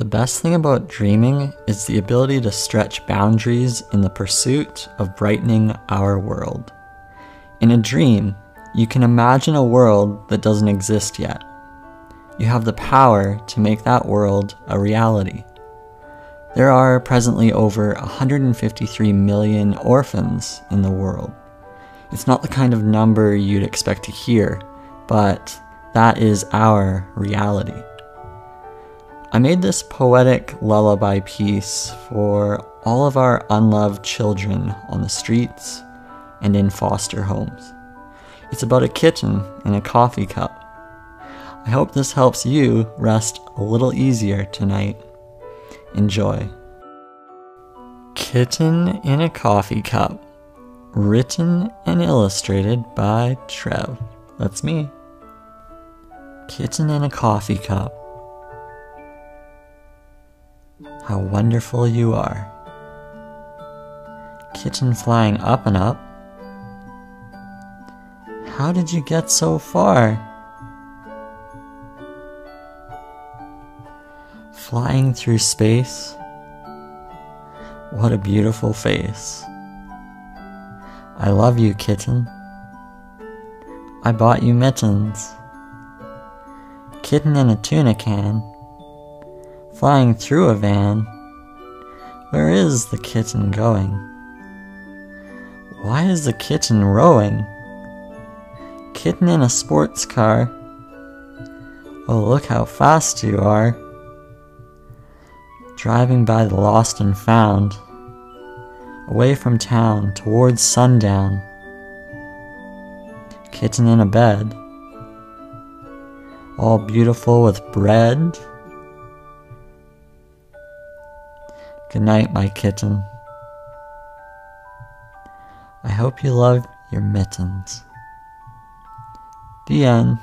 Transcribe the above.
The best thing about dreaming is the ability to stretch boundaries in the pursuit of brightening our world. In a dream, you can imagine a world that doesn't exist yet. You have the power to make that world a reality. There are presently over 153 million orphans in the world. It's not the kind of number you'd expect to hear, but that is our reality. I made this poetic lullaby piece for all of our unloved children on the streets and in foster homes. It's about a kitten in a coffee cup. I hope this helps you rest a little easier tonight. Enjoy. Kitten in a Coffee Cup. Written and illustrated by Trev. That's me. Kitten in a Coffee Cup. How wonderful you are. Kitten flying up and up. How did you get so far? Flying through space. What a beautiful face. I love you, kitten. I bought you mittens. Kitten in a tuna can. Flying through a van. Where is the kitten going? Why is the kitten rowing? Kitten in a sports car. Oh, look how fast you are. Driving by the lost and found. Away from town towards sundown. Kitten in a bed. All beautiful with bread. Good night, my kitten. I hope you love your mittens. The end.